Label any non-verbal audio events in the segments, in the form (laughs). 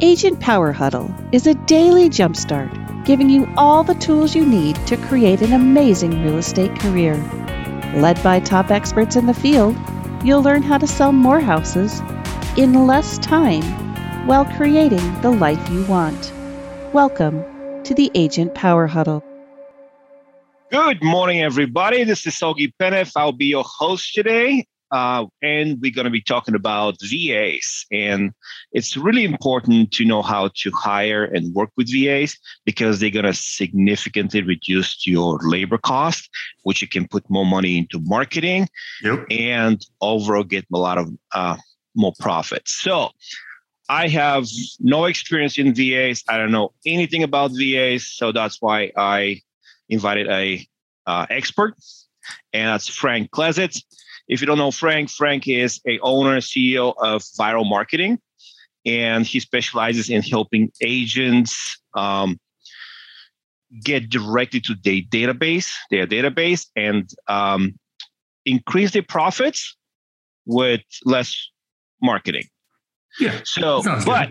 Agent Power Huddle is a daily jumpstart giving you all the tools you need to create an amazing real estate career. Led by top experts in the field, you'll learn how to sell more houses in less time while creating the life you want. Welcome to the Agent Power Huddle. Good morning, everybody. This is Sogi Penef. I'll be your host today. Uh, and we're going to be talking about VAs. And it's really important to know how to hire and work with VAs because they're going to significantly reduce your labor cost, which you can put more money into marketing Yep. and overall get a lot of uh, more profits. So I have no experience in VAs. I don't know anything about VAs. So that's why I invited a uh, expert, and that's Frank Klesitz. If you don't know Frank, Frank is a owner CEO of Vyral Marketing, and he specializes in helping agents um, get directly to their database, their database, and um, increase their profits with less marketing. Yeah. So, but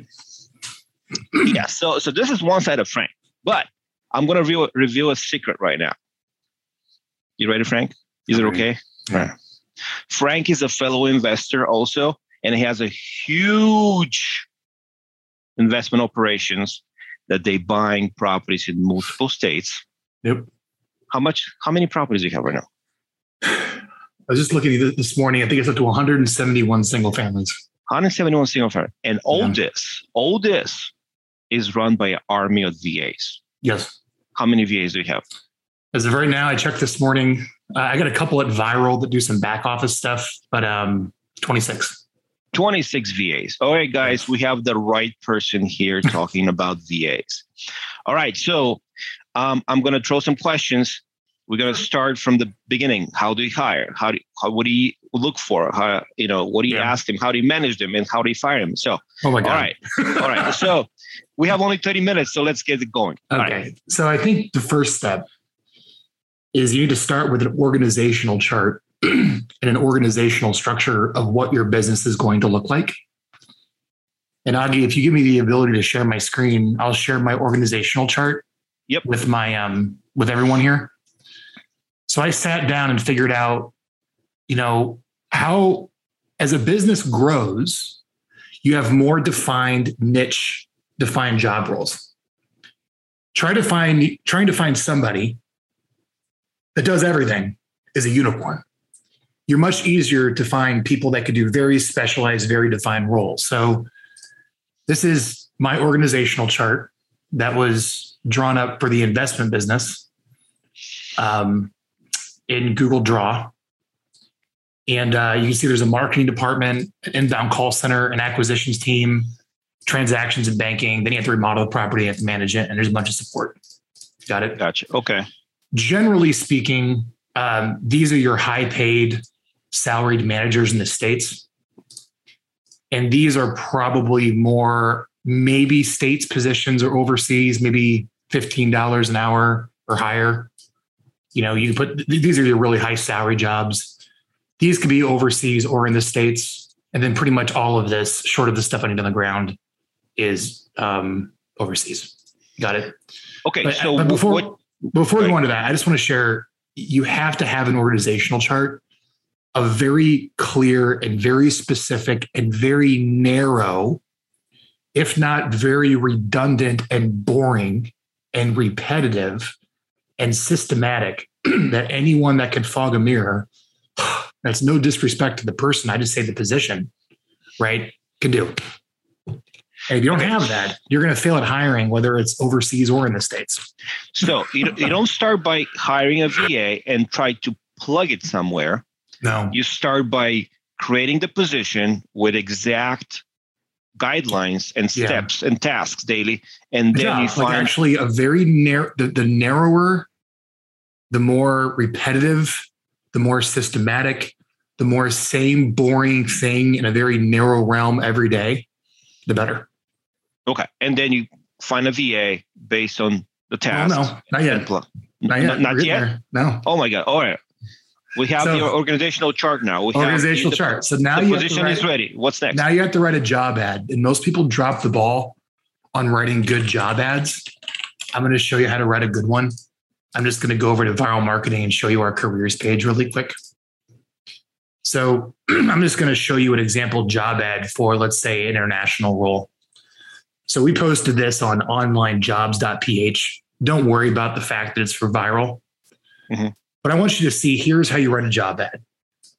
(clears throat) yeah, so so this is one side of Frank, but I'm gonna reveal reveal a secret right now. You ready, Frank? Is it okay? Yeah. Frank is a fellow investor also, and he has a huge investment operations that they buying properties in multiple states. Yep. How much? How many properties do you have right now? I was just looking at this morning. I think it's up to 171 single families. 171 single family, and all Yeah. this, all this is run by an army of VAs. Yes. How many VAs do you have? As of right now, I checked this morning. Uh, I got a couple at Vyral that do some back office stuff, but um, 26. 26 VAs. All right, guys, we have the right person here (laughs) talking about VAs. All right, so um, I'm going to throw some questions. We're going to start from the beginning. How do you hire? How do how, what do you look for? How you know what do you Yeah. ask them? How do you manage them? And how do you fire them? So, Oh my God. all right, all right. So we have only 30 minutes, so let's get it going. All Okay. right. So I think the first step is you need to start with an organizational chart (clears throat) and an organizational structure of what your business is going to look like. And Augie, if you give me the ability to share my screen, I'll share my organizational chart Yep. with my um with everyone here. So I sat down and figured out, you know, how as a business grows, you have more defined niche, defined job roles try to find trying to find somebody that does everything is a unicorn you're much easier to find people that could do very specialized very defined roles so this is my organizational chart that was drawn up for the investment business um, in google draw and uh, you can see there's a marketing department an inbound call center an acquisitions team transactions and banking. Then you have to remodel the property, you have to manage it, and there's a bunch of support. Got it. Gotcha. Okay. Generally speaking, um, these are your high paid salaried managers in the States. And these are probably more maybe states positions or overseas, maybe $15 an hour or higher. You know, you put these are your really high salary jobs. These could be overseas or in the States. And then pretty much all of this, short of the stuff I need on the ground, is um, overseas. Got it. Okay. But, so but before what? Before we Right. go into that, I just want to share you have to have an organizational chart, a very clear and very specific and very narrow, if not very redundant and boring and repetitive and systematic (clears throat) that anyone that can fog a mirror, (sighs) that's no disrespect to the person, I just say the position, right, can do. And if you don't have that, you're going to fail at hiring, whether it's overseas or in the States. So you, you don't start by hiring a VA and try to plug it somewhere. No. You start by creating the position with exact guidelines and Yeah. steps and tasks daily, and then yeah, you like find actually a very narrow the, the narrower the more repetitive the more systematic the more same boring thing in a very narrow realm every day the better okay, and then you find a VA based on the oh, tasks. no not yet not yet not We're yet? there. no Oh my god! All right, we have So- your organizational chart now. We have organizational the, chart so now The you have to position write, is ready. What's next? now you have to write a job ad and most people drop the ball on writing good job ads. I'm going to show you how to write a good one. I'm just going to go over to vyral marketing and show you our careers page really quick. So (clears throat) I'm just going to show you an example job ad for, let's say, international role. So we posted this on onlinejobs.ph. Don't worry about the fact that it's for vyral. Mm-hmm. But I want you to see here's how you write a job ad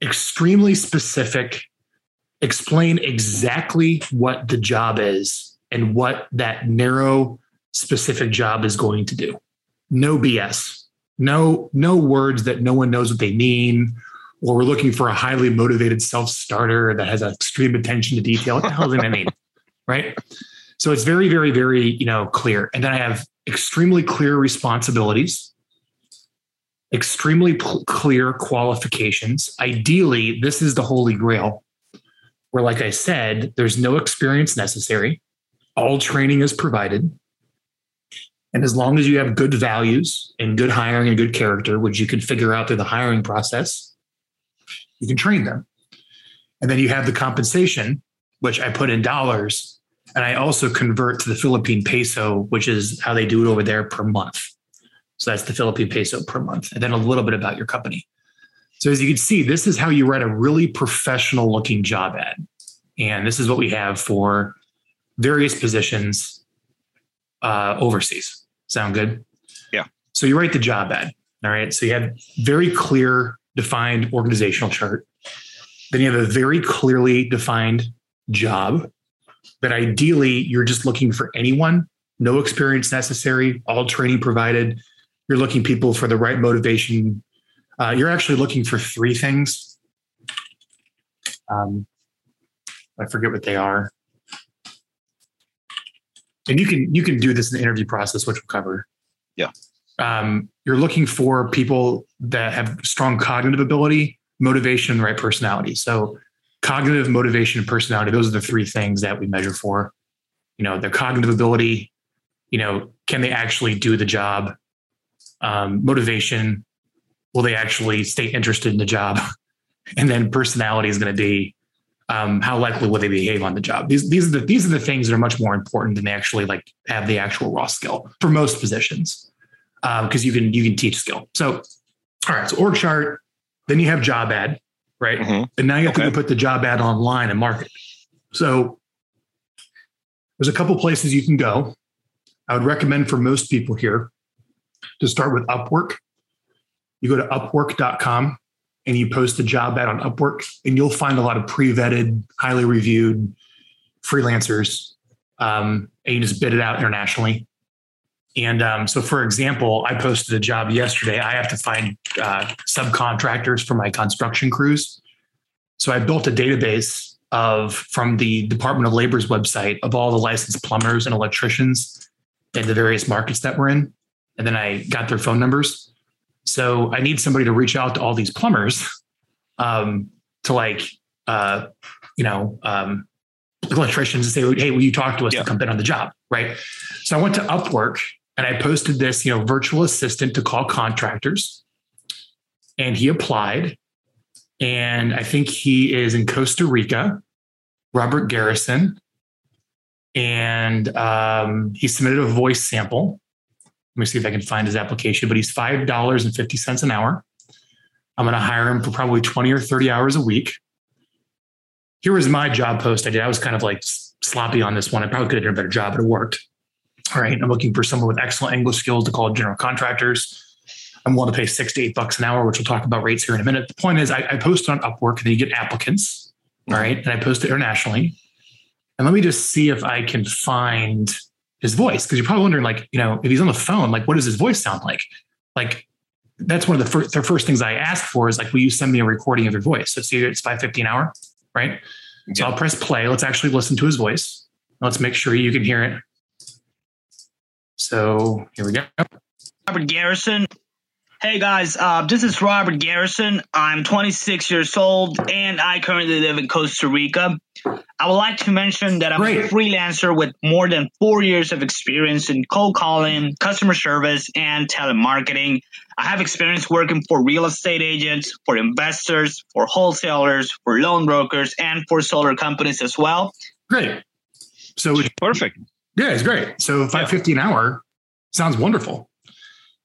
extremely specific, explain exactly what the job is and what that narrow, specific job is going to do. No BS. No, no words that no one knows what they mean or we're looking for a highly motivated self starter that has extreme attention to detail. What the hell does that mean? (laughs) Right. So it's very, very, very, you know, clear. And then I have extremely clear responsibilities, extremely p- clear qualifications. Ideally, this is the holy grail where, like I said, there's no experience necessary. All training is provided. And as long as you have good values and good hiring and good character, which you can figure out through the hiring process, you can train them. And then you have the compensation, which I put in dollars. And I also convert to the Philippine peso, which is how they do it over there per month. So that's the Philippine peso per month. And then a little bit about your company. So as you can see, this is how you write a really professional looking job ad. And this is what we have for various positions uh, overseas. Sound good? Yeah. So you write the job ad. All right. So you have very clear defined organizational chart. Then you have a very clearly defined job that ideally you're just looking for anyone, no experience necessary, all training provided. You're looking people for the right motivation. Uh, you're actually looking for three things. Um, I forget what they are. And you can you can do this in the interview process, which we'll cover. Yeah um, you're looking for people that have strong cognitive ability, motivation, and the right personality. So, cognitive, motivation, and personality, those are the three things that we measure for. You know, their cognitive ability, you know, can they actually do the job? Um, motivation, will they actually stay interested in the job? (laughs) And then personality is going to be um, how likely will they behave on the job? These these are the these are the things that are much more important than they actually like have the actual raw skill for most positions because um, you can you can teach skill. So, all right, so org chart. Then you have job ad, right? Mm-hmm. And now you have okay. to put the job ad online and market. So there's a couple places you can go. I would recommend for most people here to start with Upwork. You go to upwork.com and you post a job ad on Upwork, and you'll find a lot of pre-vetted, highly reviewed freelancers, um, and you just bid it out internationally. And um, so, for example, I posted a job yesterday. I have to find uh, subcontractors for my construction crews. So I built a database of from the Department of Labor's website of all the licensed plumbers and electricians in the various markets that we're in. And then I got their phone numbers. So I need somebody to reach out to all these plumbers um, to like, uh, you know, um, electricians and say, hey, will you talk to us yeah. to come in on the job? Right. So I went to Upwork and I posted this, you know, virtual assistant to call contractors. And he applied. And I think he is in Costa Rica, Robert Garrison. And um, he submitted a voice sample. Let me see if I can find his application, but he's $5.50 an hour. I'm going to hire him for probably 20 or 30 hours a week. Here was my job post I did. I was kind of like sloppy on this one. I probably could have done a better job, but it worked. All right. I'm looking for someone with excellent English skills to call general contractors. I'm willing to pay six to eight bucks an hour, which we'll talk about rates here in a minute. The point is, I, I post on Upwork and then you get applicants. All right. And I post it internationally. And let me just see if I can find his voice. Cause you're probably wondering, like, you know, if he's on the phone, like, what does his voice sound like? Like, that's one of the first, the first things I ask for is like, will you send me a recording of your voice? So see, it's 550 an hour, right? Yeah. So I'll press play. Let's actually listen to his voice. Let's make sure you can hear it. So here we go. Robert Garrison. Hey guys, uh, this is Robert Garrison. I'm 26 years old and I currently live in Costa Rica. I would like to mention that I'm Great. a freelancer with more than four years of experience in cold calling, customer service, and telemarketing. I have experience working for real estate agents, for investors, for wholesalers, for loan brokers, and for solar companies as well. Great. So it's perfect Yeah, it's great. So 550 yeah. an hour sounds wonderful.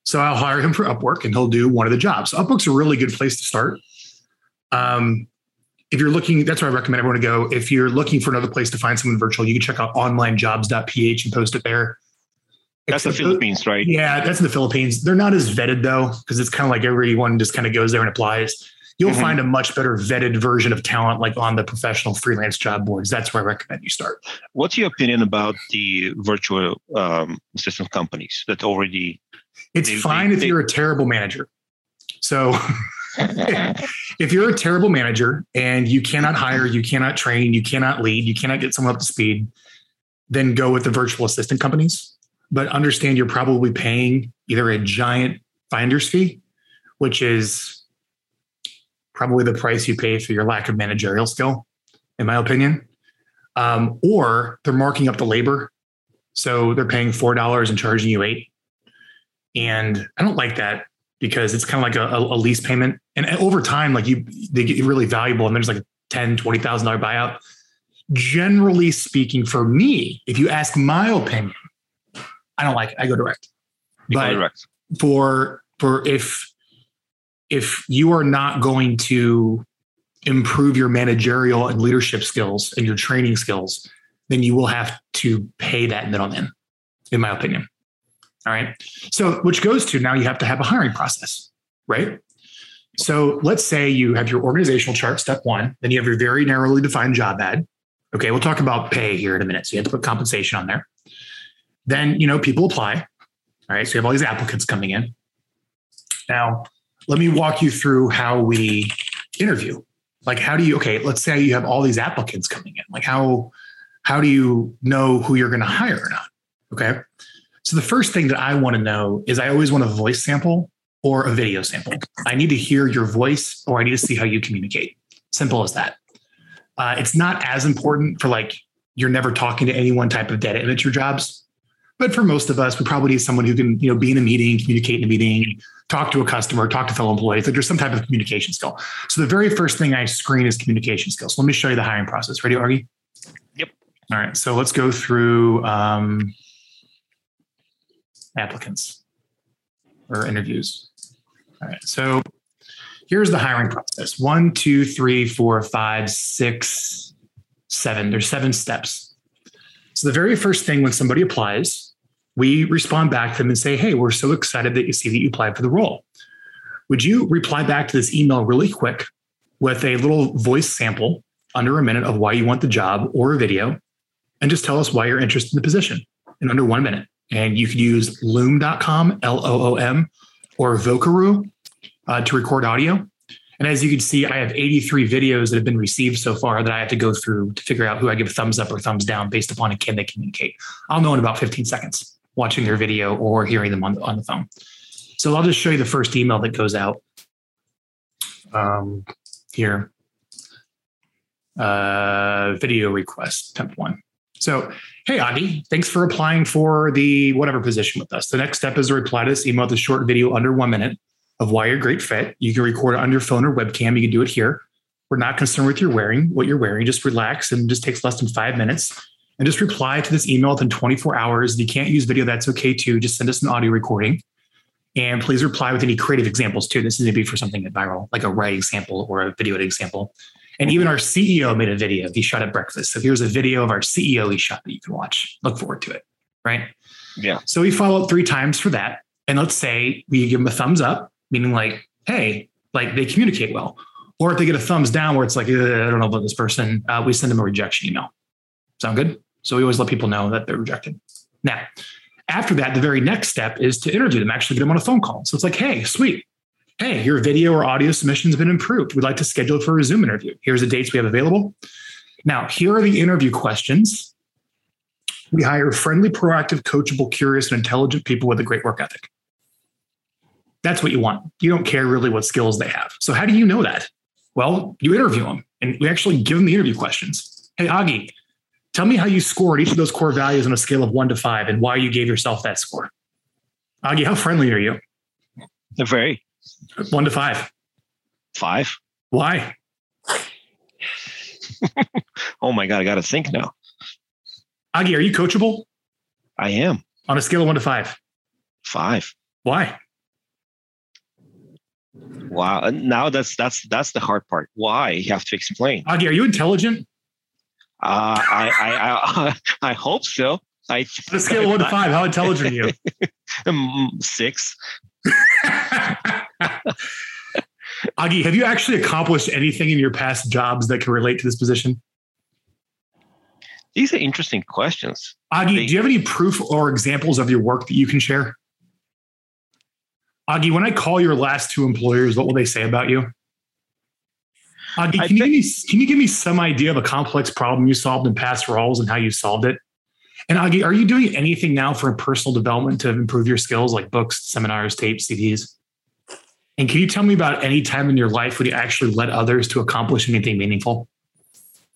So I'll hire him for Upwork and he'll do one of the jobs. Upwork's a really good place to start. Um, if you're looking, that's where I recommend everyone to go. If you're looking for another place to find someone virtual, you can check out onlinejobs.ph and post it there. That's the Philippines, right? Yeah, that's in the Philippines. They're not as vetted though, because it's kind of like everyone just kind of goes there and applies. You'll mm-hmm. find a much better vetted version of talent like on the professional freelance job boards. That's where I recommend you start. What's your opinion about the virtual um, assistant companies that already? It's they, fine they, if they, you're a terrible manager. So (laughs) if you're a terrible manager and you cannot hire, you cannot train, you cannot lead, you cannot get someone up to speed, then go with the virtual assistant companies. But understand you're probably paying either a giant finder's fee, which is probably the price you pay for your lack of managerial skill, in my opinion. Um, or they're marking up the labor. So they're paying $4 and charging you eight. And I don't like that because it's kind of like a, a, lease payment. And over time, like you, they get really valuable and there's like a 10, $20,000 buyout. Generally speaking, for me, if you ask my opinion, I don't like it. I go direct. You but go direct. for, for if, if you are not going to improve your managerial and leadership skills and your training skills, then you will have to pay that middleman, in my opinion. All right. So, which goes to now you have to have a hiring process, right? So, let's say you have your organizational chart, step one, then you have your very narrowly defined job ad. Okay. We'll talk about pay here in a minute. So, you have to put compensation on there. Then, you know, people apply. All right. So, you have all these applicants coming in. Now, let me walk you through how we interview. Like, how do you, okay, let's say you have all these applicants coming in. Like, how, how do you know who you're going to hire or not? Okay. So the first thing that I want to know is I always want a voice sample or a video sample. I need to hear your voice or I need to see how you communicate. Simple as that. Uh, it's not as important for like you're never talking to anyone type of data imager jobs. But for most of us, we probably need someone who can, you know, be in a meeting, communicate in a meeting, talk to a customer, talk to fellow employees. Like there's some type of communication skill. So the very first thing I screen is communication skills. So let me show you the hiring process. Ready, Augie? Yep. All right. So let's go through um, applicants or interviews. All right. So here's the hiring process one, two, three, four, five, six, seven. There's seven steps. So the very first thing when somebody applies, we respond back to them and say, Hey, we're so excited that you see that you applied for the role. Would you reply back to this email really quick with a little voice sample under a minute of why you want the job or a video and just tell us why you're interested in the position in under one minute? And you could use loom.com, L O O M, or Vocaroo uh, to record audio. And as you can see, I have 83 videos that have been received so far that I have to go through to figure out who I give a thumbs up or thumbs down based upon a can they communicate. I'll know in about 15 seconds watching their video or hearing them on, on the phone. So I'll just show you the first email that goes out um, here. Uh, video request, temp one. So, hey, Adi, thanks for applying for the whatever position with us. The next step is to reply to this email with a short video under one minute of why you're a great fit. You can record it on your phone or webcam. You can do it here. We're not concerned with your wearing, what you're wearing. Just relax and just takes less than five minutes. And just reply to this email within 24 hours. If you can't use video, that's okay too. Just send us an audio recording. And please reply with any creative examples too. This is going to be for something viral, like a writing sample or a video example. And even our CEO made a video he shot at breakfast. So here's a video of our CEO he shot that you can watch. Look forward to it. Right. Yeah. So we follow up three times for that. And let's say we give them a thumbs up, meaning like, hey, like they communicate well. Or if they get a thumbs down where it's like, I don't know about this person, uh, we send them a rejection email. Sound good? So we always let people know that they're rejected. Now, after that, the very next step is to interview them, actually get them on a phone call. So it's like, hey, sweet hey, your video or audio submission has been improved. We'd like to schedule for a Zoom interview. Here's the dates we have available. Now, here are the interview questions. We hire friendly, proactive, coachable, curious, and intelligent people with a great work ethic. That's what you want. You don't care really what skills they have. So, how do you know that? Well, you interview them and we actually give them the interview questions. Hey, Augie, tell me how you scored each of those core values on a scale of one to five and why you gave yourself that score. Augie, how friendly are you? Very. One to five. Five. Why? (laughs) oh my god, I got to think now. Augie, are you coachable? I am. On a scale of one to five. Five. Why? Wow. Now that's that's that's the hard part. Why? You have to explain. Augie, are you intelligent? Uh, I, I I (laughs) I hope so. I on a scale of one to five, how intelligent are you? Mm, (laughs) six. (laughs) Augie, have you actually accomplished anything in your past jobs that can relate to this position? These are interesting questions. Augie, they, do you have any proof or examples of your work that you can share? Augie, when I call your last two employers, what will they say about you? Augie, can, you give me, can you give me some idea of a complex problem you solved in past roles and how you solved it? And Augie, are you doing anything now for personal development to improve your skills like books, seminars, tapes, CDs? And can you tell me about any time in your life when you actually led others to accomplish anything meaningful?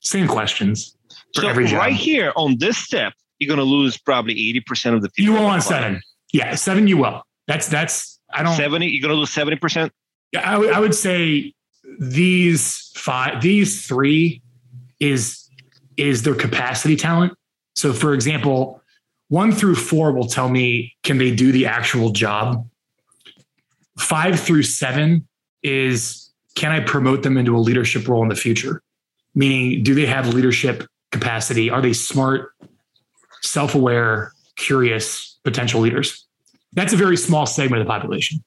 Same questions. so right here on this step, you're going to lose probably 80% of the people. You will on seven. Yeah, seven you will. That's, that's, I don't. 70, you're going to lose 70%? Yeah, I, w- I would say these five, these three is, is their capacity talent. So for example, one through four will tell me, can they do the actual job? Five through seven is can I promote them into a leadership role in the future? Meaning, do they have leadership capacity? Are they smart, self aware, curious potential leaders? That's a very small segment of the population.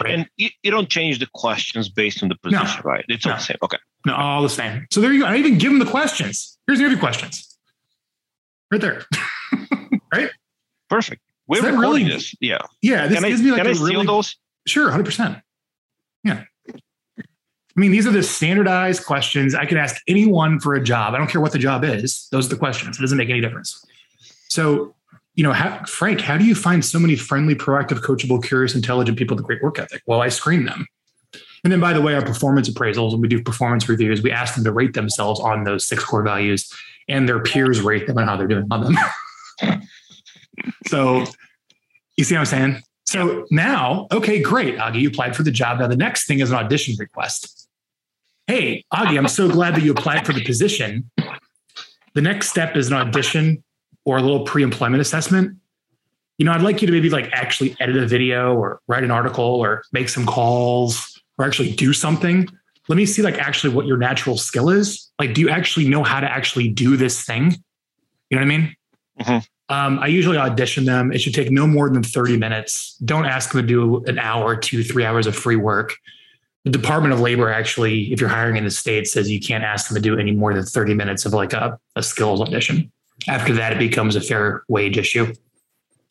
Right? And you, you, don't change the questions based on the position, no. right? It's all the same. Okay. No, all the same. So there you go. I even give them the questions. Here's the other questions. Right there. (laughs) right? Perfect. We're recording really, this. Yeah. Yeah. This can gives I, me like can a I steal really, those? Sure, 100%. Yeah. I mean, these are the standardized questions I can ask anyone for a job. I don't care what the job is. Those are the questions. It doesn't make any difference. So, you know, how, Frank, how do you find so many friendly, proactive, coachable, curious, intelligent people with great work ethic? Well, I screen them. And then, by the way, our performance appraisals, when we do performance reviews, we ask them to rate themselves on those six core values, and their peers rate them on how they're doing on them. (laughs) so, you see what I'm saying? So now, okay, great, Augie, you applied for the job. Now the next thing is an audition request. Hey, Augie, I'm so glad that you applied for the position. The next step is an audition or a little pre-employment assessment. You know, I'd like you to maybe like actually edit a video or write an article or make some calls or actually do something. Let me see like actually what your natural skill is. Like, do you actually know how to actually do this thing? You know what I mean? Mm-hmm. Um, I usually audition them. It should take no more than 30 minutes. Don't ask them to do an hour, two, three hours of free work. The Department of Labor actually, if you're hiring in the state, says you can't ask them to do any more than 30 minutes of like a, a skills audition. After that, it becomes a fair wage issue.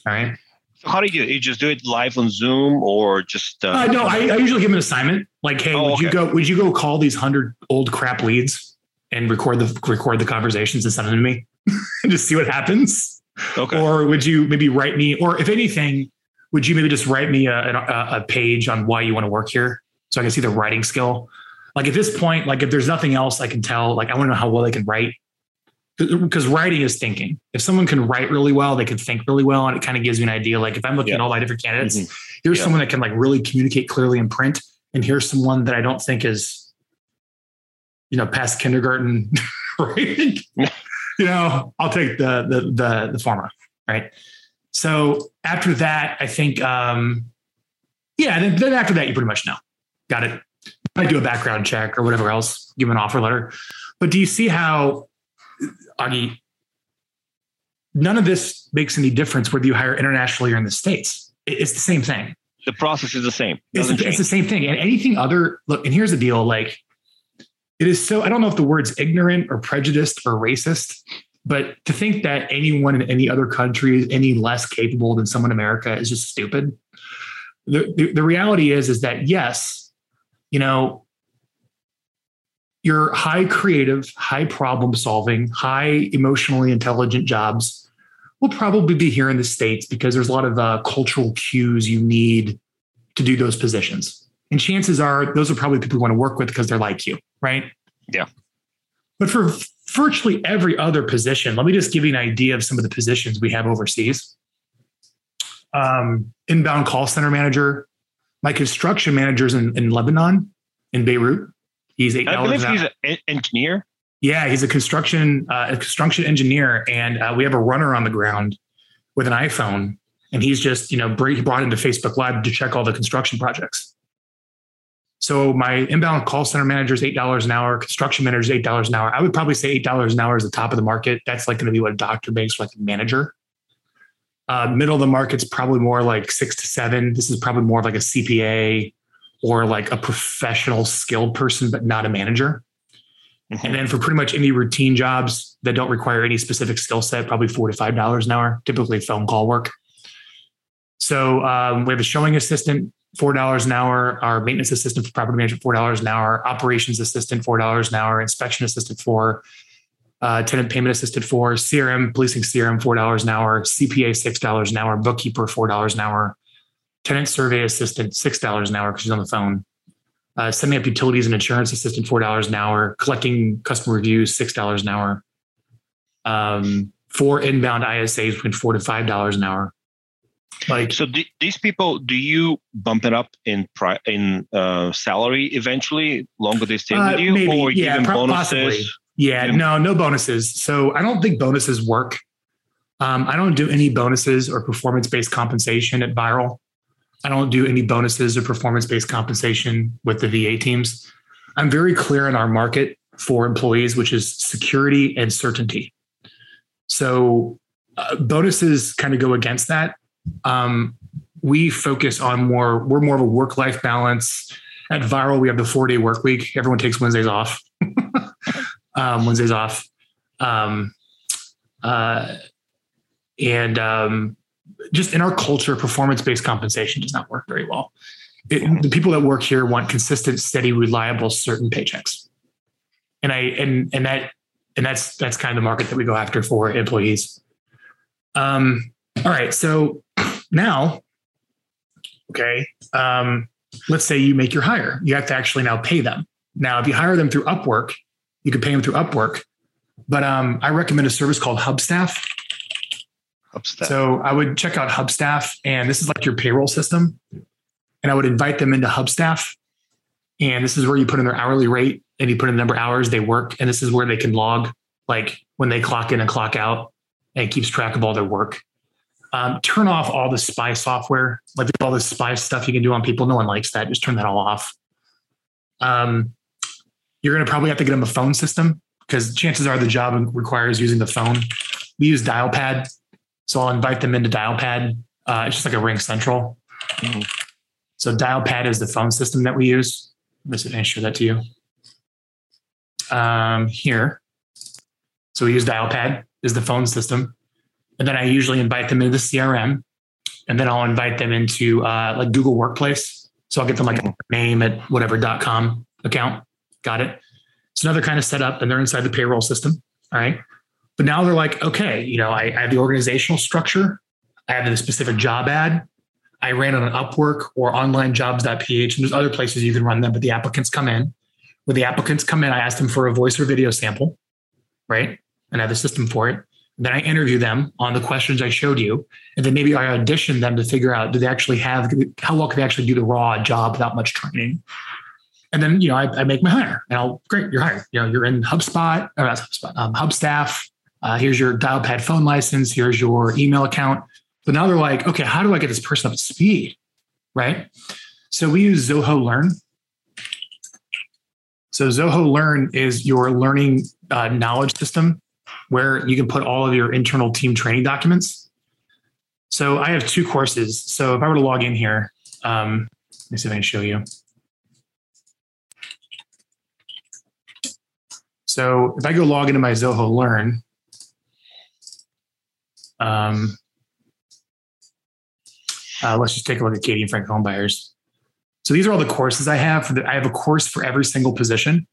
All right. So how do you do it? You just do it live on Zoom or just? Uh, uh, no, I, I, usually give an assignment. Like, hey, oh, would okay. you go? Would you go call these hundred old crap leads and record the record the conversations and send them to me (laughs) and just see what happens? Okay. Or would you maybe write me, or if anything, would you maybe just write me a, a, a page on why you want to work here so I can see the writing skill? Like at this point, like if there's nothing else I can tell, like I want to know how well they can write because writing is thinking. If someone can write really well, they can think really well, and it kind of gives me an idea. Like if I'm looking yeah. at all my different candidates, mm-hmm. here's yeah. someone that can like really communicate clearly in print, and here's someone that I don't think is, you know, past kindergarten (laughs) writing you know, I'll take the the the, the former, right? So after that, I think, um, yeah, then, then after that, you pretty much know. Got it. I do a background check or whatever else, give an offer letter. But do you see how, Augie, none of this makes any difference whether you hire internationally or in the States? It's the same thing. The process is the same. It's, it's the same thing. And anything other, look, and here's the deal like, it is so, I don't know if the word's ignorant or prejudiced or racist, but to think that anyone in any other country is any less capable than someone in America is just stupid. The, the, the reality is, is that yes, you know, your high creative, high problem solving, high emotionally intelligent jobs will probably be here in the States because there's a lot of uh, cultural cues you need to do those positions. And chances are those are probably people you want to work with because they're like you, right? Yeah. But for virtually every other position, let me just give you an idea of some of the positions we have overseas. Um, inbound call center manager. My construction manager's in, in Lebanon, in Beirut. He's eight dollars. He's an engineer. Yeah, he's a construction uh, a construction engineer, and uh, we have a runner on the ground with an iPhone and he's just, you know, brought into Facebook Live to check all the construction projects. So my inbound call center manager is $8 an hour, construction manager is $8 an hour. I would probably say $8 an hour is the top of the market. That's like going to be what a doctor makes like a manager. Uh, middle of the market's probably more like six to seven. This is probably more like a CPA or like a professional skilled person, but not a manager. Mm-hmm. And then for pretty much any routine jobs that don't require any specific skill set, probably four to five dollars an hour, typically phone call work. So um, we have a showing assistant, four dollars an hour. Our maintenance assistant for property management, four dollars an hour. Operations assistant, four dollars an hour. Inspection assistant, four. Uh, tenant payment assistant, four. CRM policing CRM, four dollars an hour. CPA, six dollars an hour. Bookkeeper, four dollars an hour. Tenant survey assistant, six dollars an hour because she's on the phone. Uh, setting up utilities and insurance assistant, four dollars an hour. Collecting customer reviews, six dollars an hour. Um, for inbound ISAs between four to five dollars an hour. Like so, d- these people, do you bump it up in pri- in uh, salary eventually? Longer they stay uh, with you, maybe, or yeah, give them bonuses? Possibly. Yeah, no, no bonuses. So I don't think bonuses work. Um, I don't do any bonuses or performance based compensation at Vyral. I don't do any bonuses or performance based compensation with the VA teams. I'm very clear in our market for employees, which is security and certainty. So uh, bonuses kind of go against that. Um, we focus on more, we're more of a work life balance. At Vyral, we have the four day work week. Everyone takes Wednesdays off. (laughs) um, Wednesdays off. Um, uh, and um, just in our culture, performance based compensation does not work very well. It, the people that work here want consistent, steady, reliable, certain paychecks. And I and and that and that's that's kind of the market that we go after for employees. Um, all right, so now, okay, um, let's say you make your hire. You have to actually now pay them. Now, if you hire them through Upwork, you can pay them through Upwork. But um, I recommend a service called Hubstaff. Hubstaff. So I would check out Hubstaff, and this is like your payroll system. And I would invite them into Hubstaff. And this is where you put in their hourly rate and you put in the number of hours they work. And this is where they can log like when they clock in and clock out and keeps track of all their work. Um, turn off all the spy software, like all the spy stuff you can do on people. No one likes that. Just turn that all off. Um, you're going to probably have to get them a phone system because chances are the job requires using the phone. We use Dialpad, so I'll invite them into Dialpad. Uh, it's just like a RingCentral. Mm-hmm. So Dialpad is the phone system that we use. Let me show that to you. Um, here. So we use Dialpad is the phone system. And then I usually invite them into the CRM. And then I'll invite them into uh, like Google Workplace. So I'll get them like a name at whatever.com account. Got it. It's another kind of setup, and they're inside the payroll system. All right. But now they're like, okay, you know, I, I have the organizational structure, I have the specific job ad. I ran on an Upwork or onlinejobs.ph, and there's other places you can run them, but the applicants come in. When the applicants come in, I ask them for a voice or video sample, right? And I have a system for it. Then I interview them on the questions I showed you. And then maybe I audition them to figure out do they actually have, how well can they actually do the raw job without much training? And then, you know, I, I make my hire and I'll, great, you're hired. You know, you're in HubSpot, or not HubSpot, um, Hubstaff. Uh, here's your Dialpad phone license. Here's your email account. But now they're like, okay, how do I get this person up to speed? Right. So we use Zoho Learn. So Zoho Learn is your learning uh, knowledge system where you can put all of your internal team training documents. So I have two courses. So if I were to log in here, um, let me see if I can show you. So if I go log into my Zoho Learn, um, uh, let's just take a look at Katie and Frank Homebuyers. So these are all the courses I have. For the, I have a course for every single position.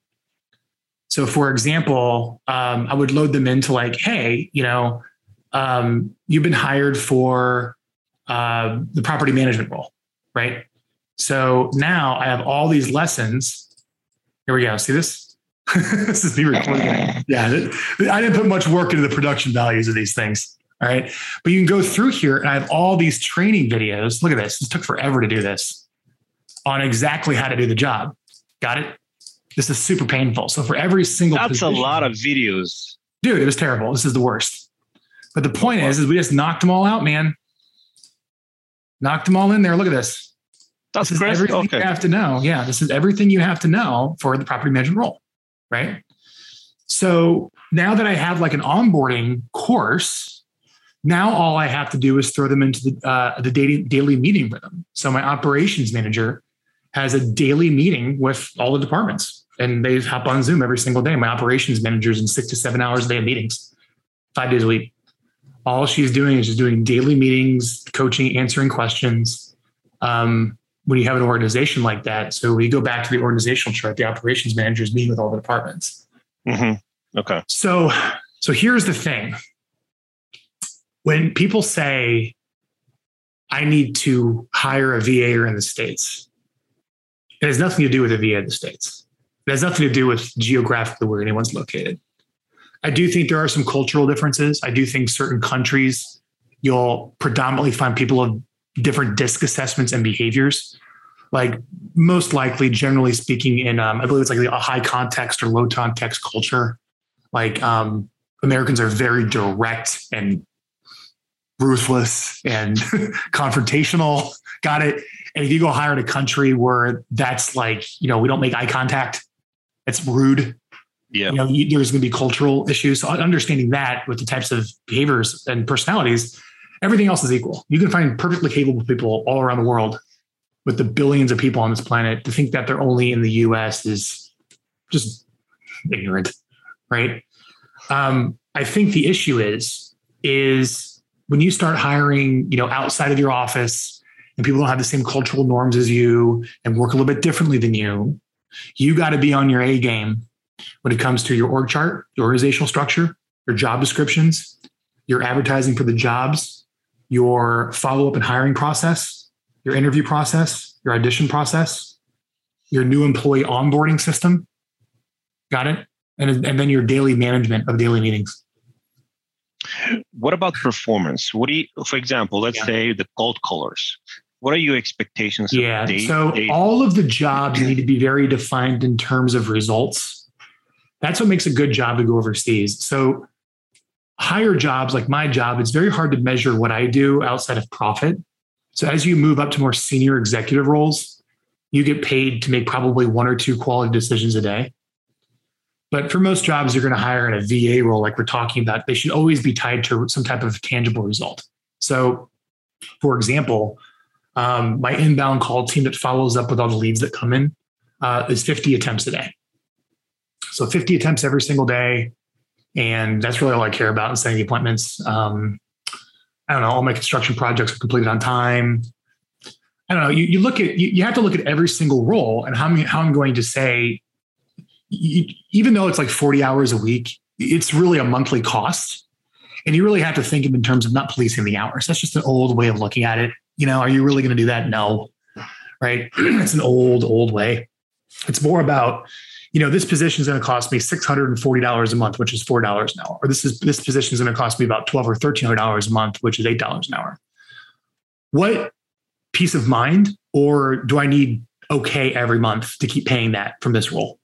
So for example, um, I would load them into like, hey, you know, um, you've been hired for uh, the property management role, right? So now I have all these lessons. Here we go. See this? (laughs) this is me recording. (laughs) Yeah, I didn't put much work into the production values of these things. All right. But you can go through here and I have all these training videos. Look at this. This took forever to do this on exactly how to do the job. Got it? This is super painful. So for every single That's position, a lot of videos. Dude, it was terrible. This is the worst. But the point is, is we just knocked them all out, man. Knocked them all in there. Look at this. That's this is everything okay. you have to know. Yeah, this is everything you have to know for the property management role, right? So now that I have like an onboarding course, now all I have to do is throw them into the uh, the daily daily meeting them. So my operations manager has a daily meeting with all the departments, and they hop on Zoom every single day. My operations manager's in six to seven hours a day of meetings, five days a week. All she's doing is just doing daily meetings, coaching, answering questions. Um, when you have an organization like that, so we go back to the organizational chart, the operations manager is meeting with all the departments. Mm-hmm. Okay. So, so here's the thing: when people say, "I need to hire a VA or in the states," it has nothing to do with a VA in the states. It has nothing to do with geographically where anyone's located. I do think there are some cultural differences. I do think certain countries you'll predominantly find people of different DISC assessments and behaviors. Like most likely, generally speaking, in um, I believe it's like a high context or low context culture. Like um, Americans are very direct and ruthless and (laughs) confrontational. Got it. And if you go hire in a country where that's like, you know, we don't make eye contact, it's rude yeah. You know, you, there's going to be cultural issues. So understanding that with the types of behaviors and personalities, everything else is equal. You can find perfectly capable people all around the world with the billions of people on this planet. To think that they're only in the US is just ignorant, right? Um, I think the issue is, is when you start hiring, you know, outside of your office and people don't have the same cultural norms as you and work a little bit differently than you, you got to be on your A game when it comes to your org chart, your organizational structure, your job descriptions, your advertising for the jobs, your follow up and hiring process, your interview process, your audition process, your new employee onboarding system. Got it? And, and then your daily management of daily meetings. What about performance? What do you, for example, let's yeah. say the cold colors. What are your expectations? Yeah. Day, so day? all of the jobs need to be very defined in terms of results that's what makes a good job to go overseas. So higher jobs like my job, it's very hard to measure what I do outside of profit. So as you move up to more senior executive roles, you get paid to make probably one or two quality decisions a day. But for most jobs, you're going to hire in a VA role, like we're talking about, they should always be tied to some type of tangible result. So, for example, um, my inbound call team that follows up with all the leads that come in uh, is 50 attempts a day. So 50 attempts every single day. And that's really all I care about in setting the appointments. Um, I don't know, all my construction projects are completed on time. I don't know. You, you look at, you, you have to look at every single role and how, how I'm going to say, even though it's like 40 hours a week, it's really a monthly cost. And you really have to think of in terms of not policing the hours. That's just an old way of looking at it. You know, are you really going to do that? No. Right. (clears throat) it's an old, old way. It's more about you know, this position is going to cost me $640 a month, which is $4 an hour. Or this is this position is going to cost me about 12 or $1,300 a month, which is $8 an hour. What peace of mind or do I need okay every month to keep paying that from this role?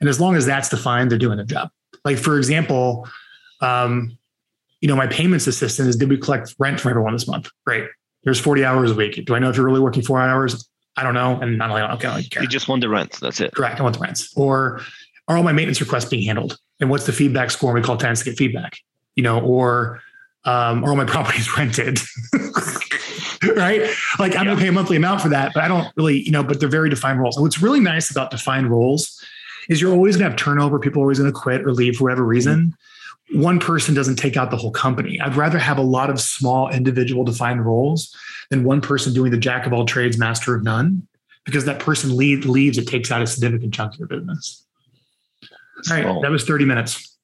And as long as that's defined, they're doing their job. Like for example, um, you know, my payments assistant is did we collect rent from everyone this month? Great. There's 40 hours a week. Do I know if you're really working four hours? I don't know. And I'm like, okay, I don't care. You just want the rents. That's it. Correct. I want the rents. Or are all my maintenance requests being handled? And what's the feedback score? We call tenants to get feedback, you know, or um, are all my (laughs) properties rented? (laughs) right? Like I'm yeah. gonna pay a monthly amount for that, but I don't really, you know, but they're very defined roles. And what's really nice about defined roles is you're always gonna have turnover. People are always gonna quit or leave for whatever reason. Mm-hmm. One person doesn't take out the whole company. I'd rather have a lot of small individual defined roles than one person doing the jack of all trades, master of none, because that person leave, leaves, it takes out a significant chunk of your business. All right, that was 30 minutes.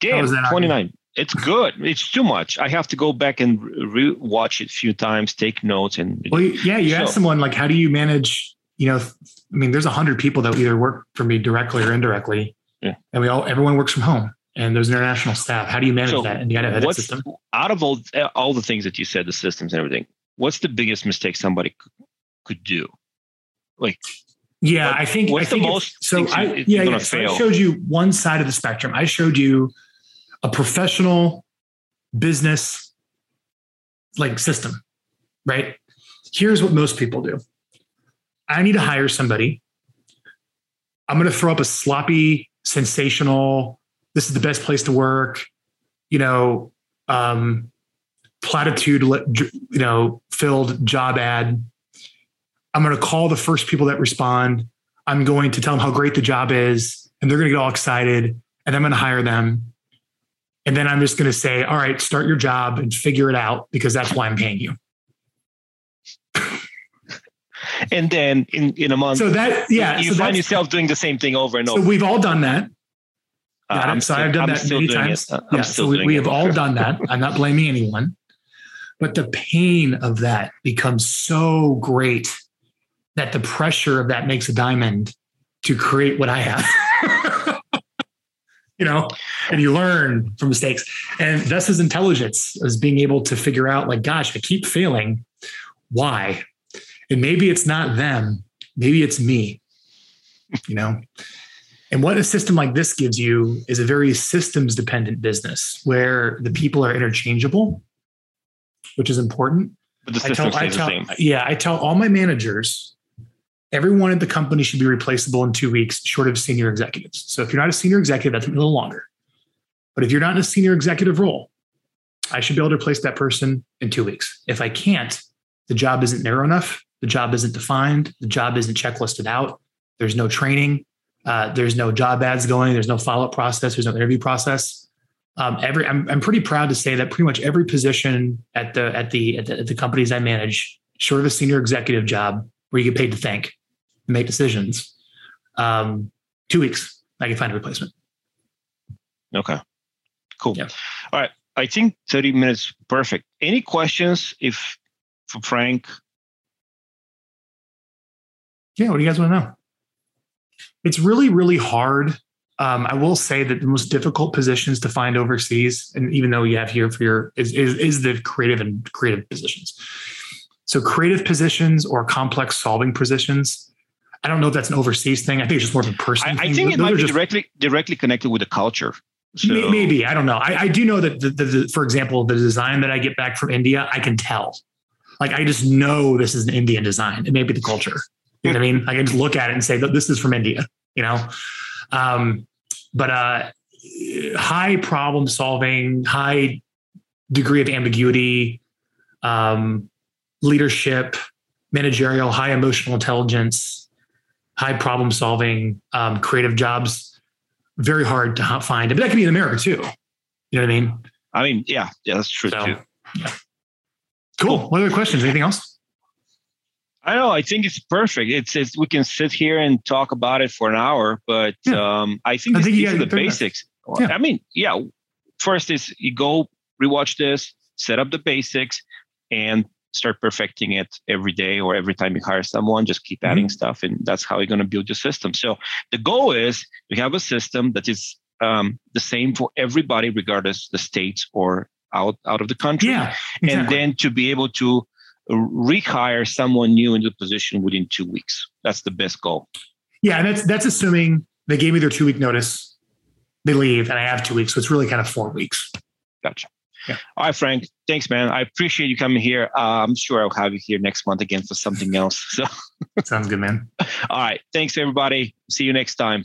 Damn, 29. It's good. It's too much. I have to go back and re- watch it a few times, take notes, and well, yeah. You so, ask someone like, how do you manage? You know, I mean, there's a hundred people that either work for me directly or indirectly, yeah. and we all everyone works from home and there's international staff. How do you manage so that? And you got to have a system. Out of all all the things that you said, the systems and everything, what's the biggest mistake somebody could do? Like, yeah, I think what's I think the most so. I, yeah, yeah. So I showed you one side of the spectrum. I showed you a professional business like system, right? Here's what most people do. I need to hire somebody. I'm going to throw up a sloppy, sensational, this is the best place to work, you know, um, platitude, you know, filled job ad. I'm going to call the first people that respond. I'm going to tell them how great the job is, and they're going to get all excited, and I'm going to hire them. And then I'm just going to say, all right, start your job and figure it out because that's why I'm paying you. And then in, in a month, so that yeah, you so find yourself doing the same thing over and over. So we've all done that. Uh, I'm so still, I've done I'm that many times. I'm yeah, so we, we have all done that. I'm not blaming anyone, but the pain of that becomes so great that the pressure of that makes a diamond to create what I have. (laughs) you know, and you learn from mistakes. And thus is intelligence, is being able to figure out, like, gosh, I keep failing. Why? And maybe it's not them, maybe it's me, you know? And what a system like this gives you is a very systems dependent business where the people are interchangeable, which is important. But the system I tell, I tell, the same. Yeah, I tell all my managers everyone at the company should be replaceable in two weeks, short of senior executives. So if you're not a senior executive, that's a little longer. But if you're not in a senior executive role, I should be able to replace that person in two weeks. If I can't, the job isn't narrow enough, the job isn't defined, the job isn't checklisted out, there's no training, uh, there's no job ads going, there's no follow up process, there's no interview process. Um, every I'm, I'm pretty proud to say that pretty much every position at the at the at the, at the companies I manage, short of a senior executive job where you get paid to think, and make decisions. Um, two weeks, I can find a replacement. Okay, cool. Yeah. All right, I think 30 minutes perfect. Any questions if for Frank? Yeah, what do you guys want to know? It's really, really hard. Um, I will say that the most difficult positions to find overseas, and even though you have here for your is, is, is the creative and creative positions. So creative positions or complex solving positions I don't know if that's an overseas thing. I think it's just more of a personal. I, I think it might be directly directly connected with the culture. So. Maybe I don't know. I, I do know that, the, the, the, for example, the design that I get back from India, I can tell. Like I just know this is an Indian design. It may be the culture. You know what I mean? I can just look at it and say that this is from India. You know, um, but uh, high problem solving, high degree of ambiguity, um, leadership, managerial, high emotional intelligence, high problem solving, um, creative jobs, very hard to find. But that could be in America too. You know what I mean? I mean, yeah, yeah, that's true so, too. Yeah. Cool. What other questions? Anything else? I know. I think it's perfect. It's, it's we can sit here and talk about it for an hour, but yeah. um, I think, I think these are the basics. Yeah. I mean, yeah. First is you go rewatch this, set up the basics, and start perfecting it every day or every time you hire someone just keep adding mm-hmm. stuff and that's how you're going to build your system so the goal is we have a system that is um, the same for everybody regardless the states or out out of the country yeah, exactly. and then to be able to rehire someone new into the position within two weeks that's the best goal yeah and that's that's assuming they gave me their two week notice they leave and i have two weeks so it's really kind of four weeks gotcha yeah. All right, Frank. Thanks, man. I appreciate you coming here. Uh, I'm sure I'll have you here next month again for something else. (laughs) So sounds good, man. All right. Thanks, everybody. See you next time.